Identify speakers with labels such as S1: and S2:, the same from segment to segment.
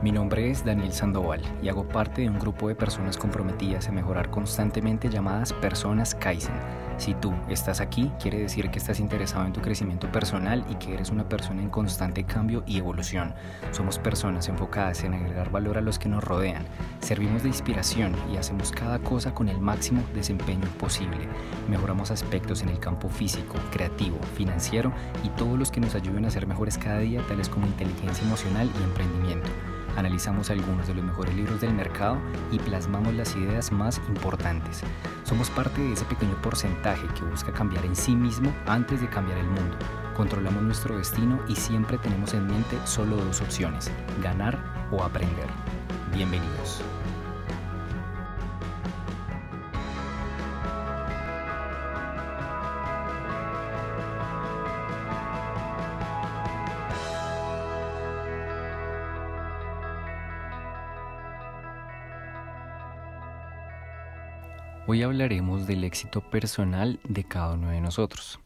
S1: Mi nombre es Daniel Sandoval y hago parte de un grupo de personas comprometidas a mejorar constantemente llamadas personas Kaizen. Si tú estás aquí, quiere decir que estás interesado en tu crecimiento personal y que eres una persona en constante cambio y evolución. Somos personas enfocadas en agregar valor a los que nos rodean. Servimos de inspiración y hacemos cada cosa con el máximo desempeño posible. Mejoramos aspectos en el campo físico, creativo, financiero y todos los que nos ayuden a ser mejores cada día, tales como inteligencia emocional y emprendimiento analizamos algunos de los mejores libros del mercado y plasmamos las ideas más importantes. Somos parte de ese pequeño porcentaje que busca cambiar en sí mismo antes de cambiar el mundo. Controlamos nuestro destino y siempre tenemos en mente solo dos opciones, ganar o aprender. Bienvenidos. Hoy hablaremos del éxito personal de cada uno de nosotros.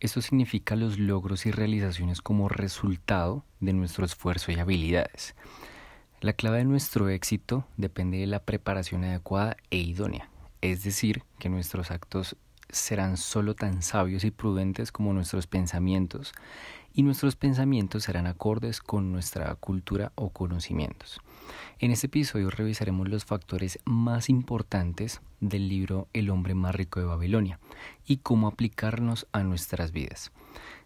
S1: Esto significa los logros y realizaciones como resultado de nuestro esfuerzo y habilidades. La clave de nuestro éxito depende de la preparación adecuada e idónea, es decir, que nuestros actos serán solo tan sabios y prudentes como nuestros pensamientos, y nuestros pensamientos serán acordes con nuestra cultura o conocimientos. En este episodio revisaremos los factores más importantes del libro El hombre más rico de Babilonia y cómo aplicarnos a nuestras vidas.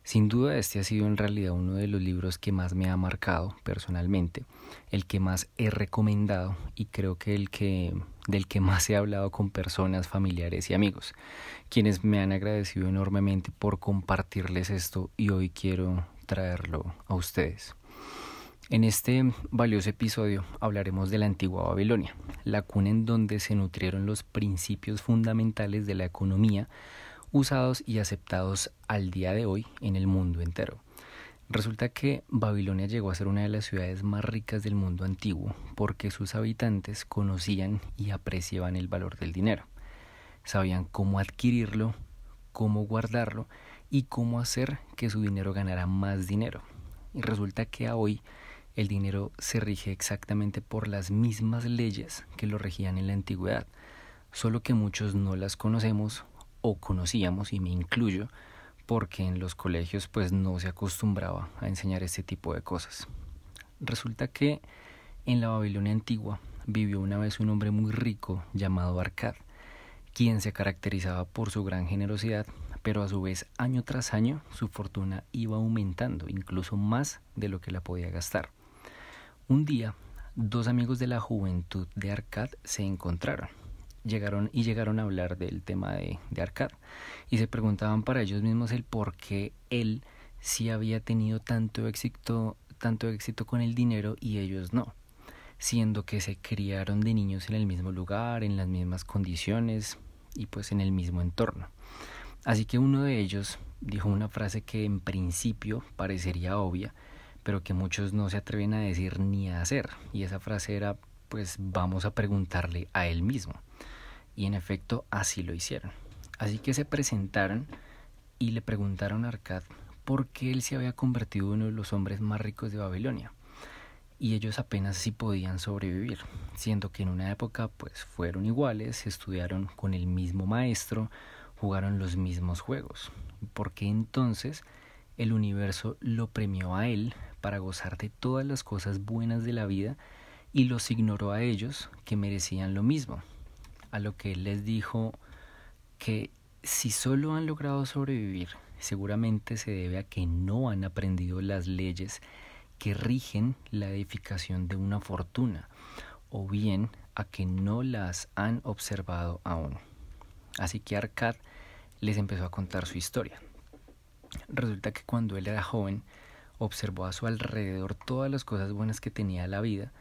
S1: Sin duda este ha sido en realidad uno de los libros que más me ha marcado personalmente, el que más he recomendado y creo que el que del que más he hablado con personas, familiares y amigos, quienes me han agradecido enormemente por compartirles esto y hoy quiero traerlo a ustedes. En este valioso episodio hablaremos de la antigua Babilonia, la cuna en donde se nutrieron los principios fundamentales de la economía usados y aceptados al día de hoy en el mundo entero. Resulta que Babilonia llegó a ser una de las ciudades más ricas del mundo antiguo porque sus habitantes conocían y apreciaban el valor del dinero. Sabían cómo adquirirlo, cómo guardarlo y cómo hacer que su dinero ganara más dinero. Y resulta que hoy el dinero se rige exactamente por las mismas leyes que lo regían en la antigüedad, solo que muchos no las conocemos o conocíamos, y me incluyo, porque en los colegios pues no se acostumbraba a enseñar este tipo de cosas. Resulta que en la Babilonia antigua vivió una vez un hombre muy rico llamado Arcad, quien se caracterizaba por su gran generosidad, pero a su vez año tras año su fortuna iba aumentando, incluso más de lo que la podía gastar. Un día, dos amigos de la juventud de Arcad se encontraron. Llegaron y llegaron a hablar del tema de, Arcad y se preguntaban para ellos mismos el por qué él sí había tenido tanto éxito, tanto éxito con el dinero y ellos no, siendo que se criaron de niños en el mismo lugar, en las mismas condiciones y pues en el mismo entorno. Así que uno de ellos dijo una frase que en principio parecería obvia, pero que muchos no se atreven a decir ni a hacer. Y esa frase era, pues vamos a preguntarle a él mismo. Y en efecto así lo hicieron. Así que se presentaron y le preguntaron a Arcad por qué él se había convertido en uno de los hombres más ricos de Babilonia. Y ellos apenas si podían sobrevivir, siendo que en una época pues fueron iguales, estudiaron con el mismo maestro, jugaron los mismos juegos. Porque entonces el universo lo premió a él para gozar de todas las cosas buenas de la vida y los ignoró a ellos que merecían lo mismo. A lo que él les dijo que si solo han logrado sobrevivir, seguramente se debe a que no han aprendido las leyes que rigen la edificación de una fortuna, o bien a que no las han observado aún. Así que Arcad les empezó a contar su historia. Resulta que cuando él era joven, observó a su alrededor todas las cosas buenas que tenía la vida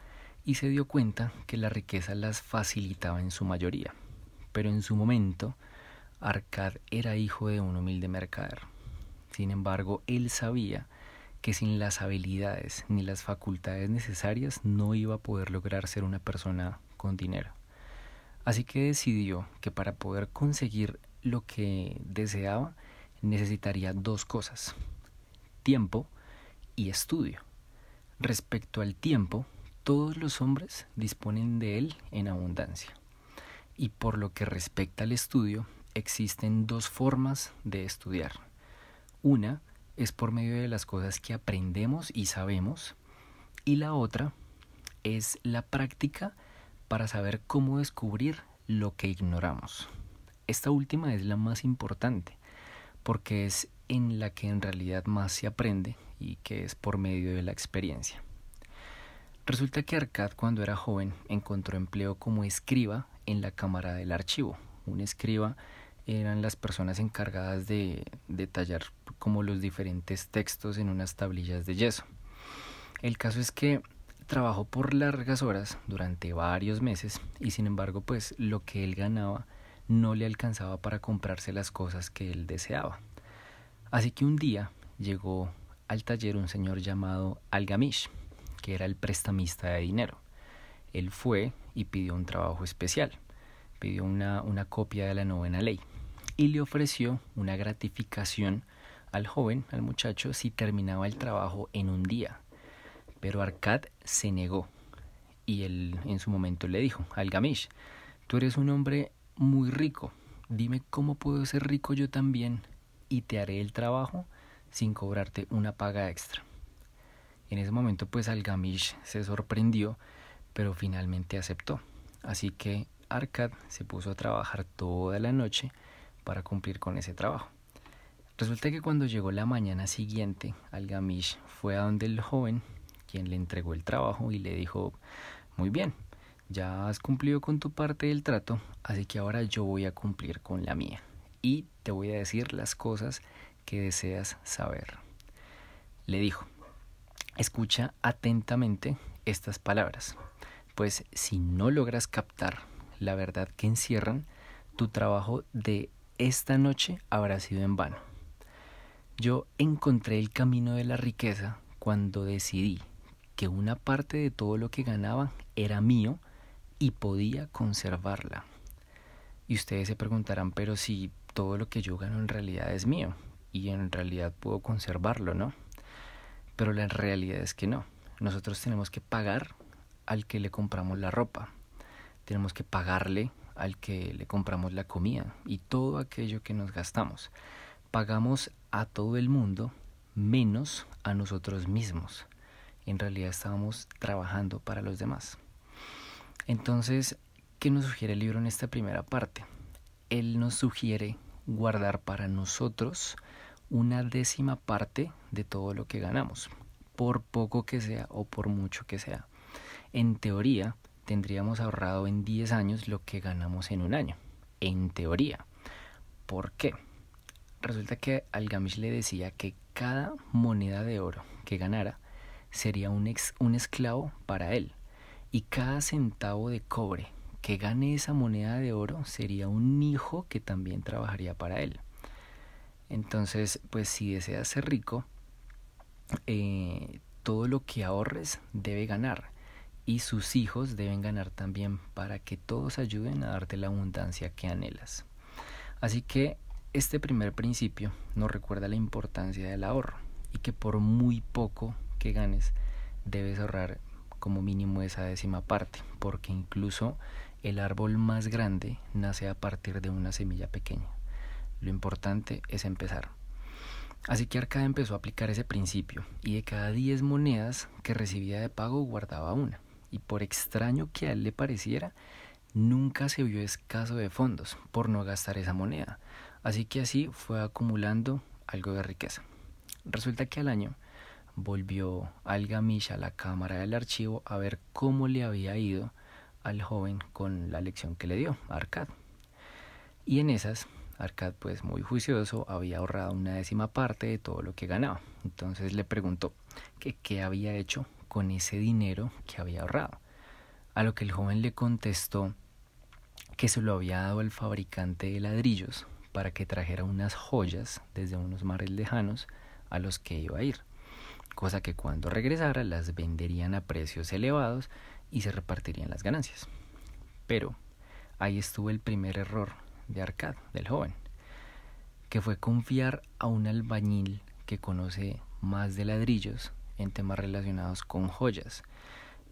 S1: y se dio cuenta que la riqueza las facilitaba en su mayoría. Pero en su momento, Arcad era hijo de un humilde mercader. Sin embargo, él sabía que sin las habilidades ni las facultades necesarias no iba a poder lograr ser una persona con dinero. Así que decidió que para poder conseguir lo que deseaba, necesitaría dos cosas, tiempo y estudio. Respecto al tiempo, todos los hombres disponen de él en abundancia. Y por lo que respecta al estudio, existen dos formas de estudiar. Una es por medio de las cosas que aprendemos y sabemos, y la otra es la práctica para saber cómo descubrir lo que ignoramos. Esta última es la más importante, porque es en la que en realidad más se aprende y que es por medio de la experiencia. Resulta que Arcad cuando era joven encontró empleo como escriba en la cámara del archivo. Un escriba eran las personas encargadas de detallar como los diferentes textos en unas tablillas de yeso. El caso es que trabajó por largas horas durante varios meses y sin embargo pues lo que él ganaba no le alcanzaba para comprarse las cosas que él deseaba. Así que un día llegó al taller un señor llamado Algamish, que era el prestamista de dinero. Él fue y pidió un trabajo especial, pidió una, una copia de la novena ley y le ofreció una gratificación al joven, al muchacho, si terminaba el trabajo en un día. Pero Arcad se negó y él en su momento le dijo, Algamish, tú eres un hombre muy rico, dime cómo puedo ser rico yo también y te haré el trabajo sin cobrarte una paga extra. En ese momento pues Algamish se sorprendió, pero finalmente aceptó. Así que Arcad se puso a trabajar toda la noche para cumplir con ese trabajo. Resulta que cuando llegó la mañana siguiente, Algamish fue a donde el joven, quien le entregó el trabajo y le dijo, muy bien, ya has cumplido con tu parte del trato, así que ahora yo voy a cumplir con la mía y te voy a decir las cosas que deseas saber. Le dijo, escucha atentamente estas palabras, pues si no logras captar la verdad que encierran, tu trabajo de esta noche habrá sido en vano. Yo encontré el camino de la riqueza cuando decidí que una parte de todo lo que ganaba era mío y podía conservarla. Y ustedes se preguntarán, pero si todo lo que yo gano en realidad es mío y en realidad puedo conservarlo, ¿no? Pero la realidad es que no. Nosotros tenemos que pagar al que le compramos la ropa. Tenemos que pagarle al que le compramos la comida y todo aquello que nos gastamos. Pagamos a todo el mundo menos a nosotros mismos. En realidad estábamos trabajando para los demás. Entonces, ¿qué nos sugiere el libro en esta primera parte? Él nos sugiere guardar para nosotros una décima parte de todo lo que ganamos, por poco que sea o por mucho que sea. En teoría, tendríamos ahorrado en 10 años lo que ganamos en un año. En teoría. ¿Por qué? Resulta que Algamish le decía que cada moneda de oro que ganara sería un, un esclavo para él y cada centavo de cobre que gane esa moneda de oro sería un hijo que también trabajaría para él. Entonces, pues si deseas ser rico, eh, todo lo que ahorres debe ganar y sus hijos deben ganar también para que todos ayuden a darte la abundancia que anhelas. Así que este primer principio nos recuerda la importancia del ahorro y que por muy poco que ganes debes ahorrar como mínimo esa décima parte, porque incluso el árbol más grande nace a partir de una semilla pequeña. Lo importante es empezar. Así que Arcada empezó a aplicar ese principio y de cada 10 monedas que recibía de pago guardaba una. Y por extraño que a él le pareciera, nunca se vio escaso de fondos por no gastar esa moneda. Así que así fue acumulando algo de riqueza. Resulta que al año volvió Algamish a la cámara del archivo a ver cómo le había ido al joven con la lección que le dio, Arcad. Y en esas, Arcad, pues muy juicioso, había ahorrado una décima parte de todo lo que ganaba. Entonces le preguntó que qué había hecho con ese dinero que había ahorrado. A lo que el joven le contestó que se lo había dado al fabricante de ladrillos para que trajera unas joyas desde unos mares lejanos a los que iba a ir, cosa que cuando regresara las venderían a precios elevados y se repartirían las ganancias. Pero ahí estuvo el primer error de Arcad, del joven, que fue confiar a un albañil que conoce más de ladrillos en temas relacionados con joyas.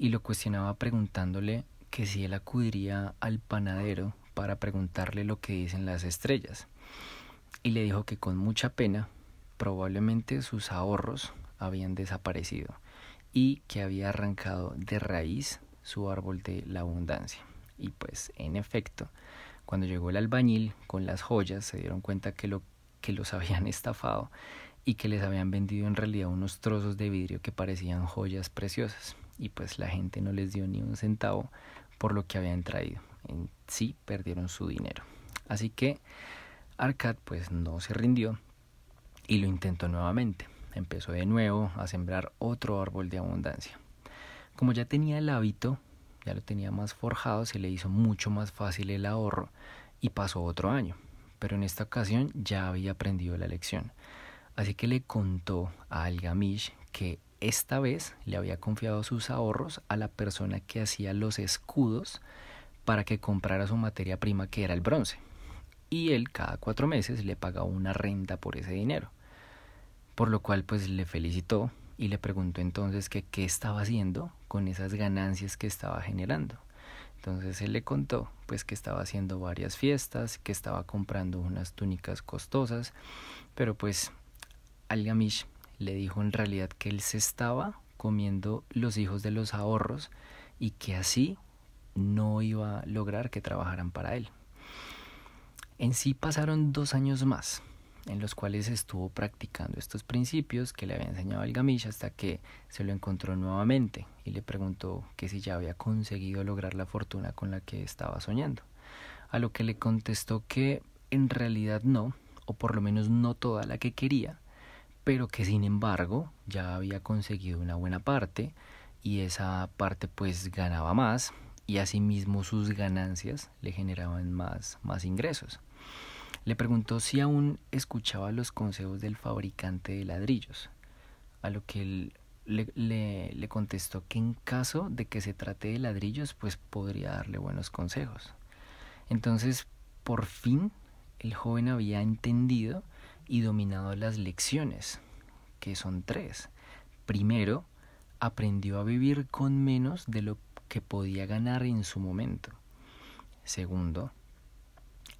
S1: y lo cuestionaba preguntándole que si él acudiría al panadero para preguntarle lo que dicen las estrellas. Y le dijo que con mucha pena probablemente sus ahorros habían desaparecido y que había arrancado de raíz su árbol de la abundancia. Y pues en efecto, cuando llegó el albañil con las joyas se dieron cuenta que, lo, que los habían estafado y que les habían vendido en realidad unos trozos de vidrio que parecían joyas preciosas. Y pues la gente no les dio ni un centavo por lo que habían traído. En sí perdieron su dinero. Así que Arcad pues no se rindió y lo intentó nuevamente. Empezó de nuevo a sembrar otro árbol de abundancia. Como ya tenía el hábito, ya lo tenía más forjado, se le hizo mucho más fácil el ahorro y pasó otro año. Pero en esta ocasión ya había aprendido la lección. Así que le contó a Algamish que esta vez le había confiado sus ahorros a la persona que hacía los escudos para que comprara su materia prima que era el bronce. Y él cada cuatro meses le pagaba una renta por ese dinero. Por lo cual pues le felicitó y le preguntó entonces que qué estaba haciendo con esas ganancias que estaba generando. Entonces él le contó pues que estaba haciendo varias fiestas, que estaba comprando unas túnicas costosas, pero pues Algamish le dijo en realidad que él se estaba comiendo los hijos de los ahorros y que así no iba a lograr que trabajaran para él. En sí pasaron dos años más, en los cuales estuvo practicando estos principios que le había enseñado el Gamish hasta que se lo encontró nuevamente y le preguntó que si ya había conseguido lograr la fortuna con la que estaba soñando. A lo que le contestó que en realidad no, o por lo menos no toda la que quería, pero que sin embargo ya había conseguido una buena parte y esa parte pues ganaba más y asimismo sus ganancias le generaban más, más ingresos. Le preguntó si aún escuchaba los consejos del fabricante de ladrillos, a lo que él le, le, le, contestó que en caso de que se trate de ladrillos, pues podría darle buenos consejos. Entonces, por fin, el joven había entendido y dominado las lecciones, que son tres. Primero, aprendió a vivir con menos de lo que podía ganar en su momento. Segundo,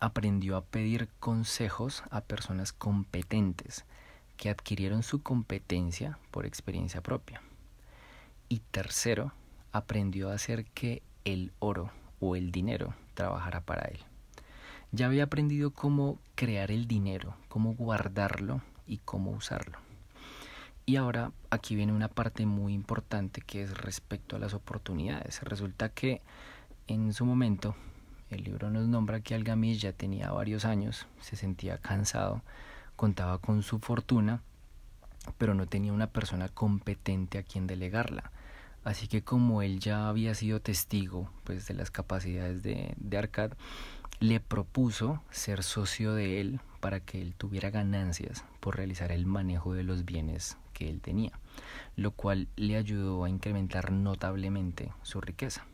S1: aprendió a pedir consejos a personas competentes que adquirieron su competencia por experiencia propia. Y tercero, aprendió a hacer que el oro o el dinero trabajara para él. Ya había aprendido cómo crear el dinero, cómo guardarlo y cómo usarlo. Y ahora aquí viene una parte muy importante que es respecto a las oportunidades. Resulta que en su momento el libro nos nombra que Algamish ya tenía varios años, se sentía cansado, contaba con su fortuna, pero no tenía una persona competente a quien delegarla. Así que como él ya había sido testigo pues, de las capacidades de, de Arcad, le propuso ser socio de él para que él tuviera ganancias por realizar el manejo de los bienes que él tenía, lo cual le ayudó a incrementar notablemente su riqueza.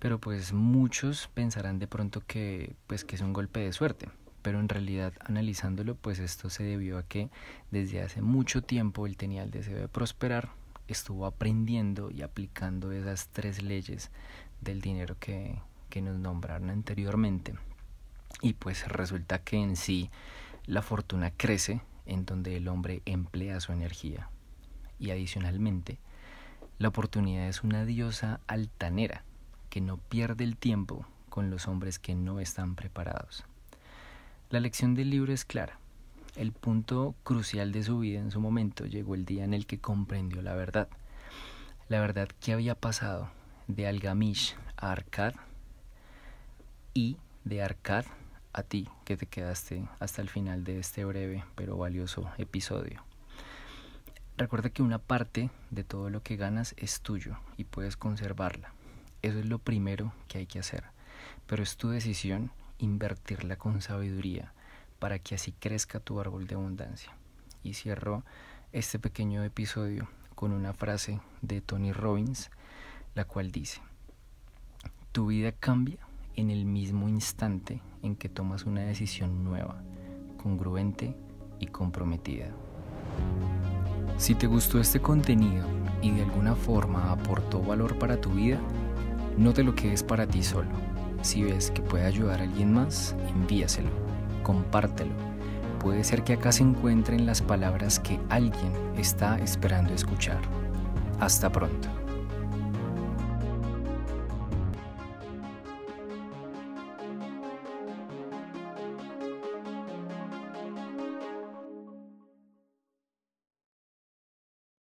S1: Pero pues muchos pensarán de pronto que pues que es un golpe de suerte, pero en realidad analizándolo pues esto se debió a que desde hace mucho tiempo él tenía el deseo de prosperar, estuvo aprendiendo y aplicando esas tres leyes del dinero que, que nos nombraron anteriormente. Y pues resulta que en sí la fortuna crece en donde el hombre emplea su energía. Y adicionalmente, la oportunidad es una diosa altanera que no pierde el tiempo con los hombres que no están preparados. La lección del libro es clara. El punto crucial de su vida en su momento llegó el día en el que comprendió la verdad. La verdad que había pasado de Algamish a Arcad y de Arcad a ti que te quedaste hasta el final de este breve pero valioso episodio. Recuerda que una parte de todo lo que ganas es tuyo y puedes conservarla. Eso es lo primero que hay que hacer. Pero es tu decisión invertirla con sabiduría para que así crezca tu árbol de abundancia. Y cierro este pequeño episodio con una frase de Tony Robbins, la cual dice, tu vida cambia en el mismo instante en que tomas una decisión nueva, congruente y comprometida. Si te gustó este contenido y de alguna forma aportó valor para tu vida, no te lo quedes para ti solo. Si ves que puede ayudar a alguien más, envíaselo, compártelo. Puede ser que acá se encuentren las palabras que alguien está esperando escuchar. Hasta pronto.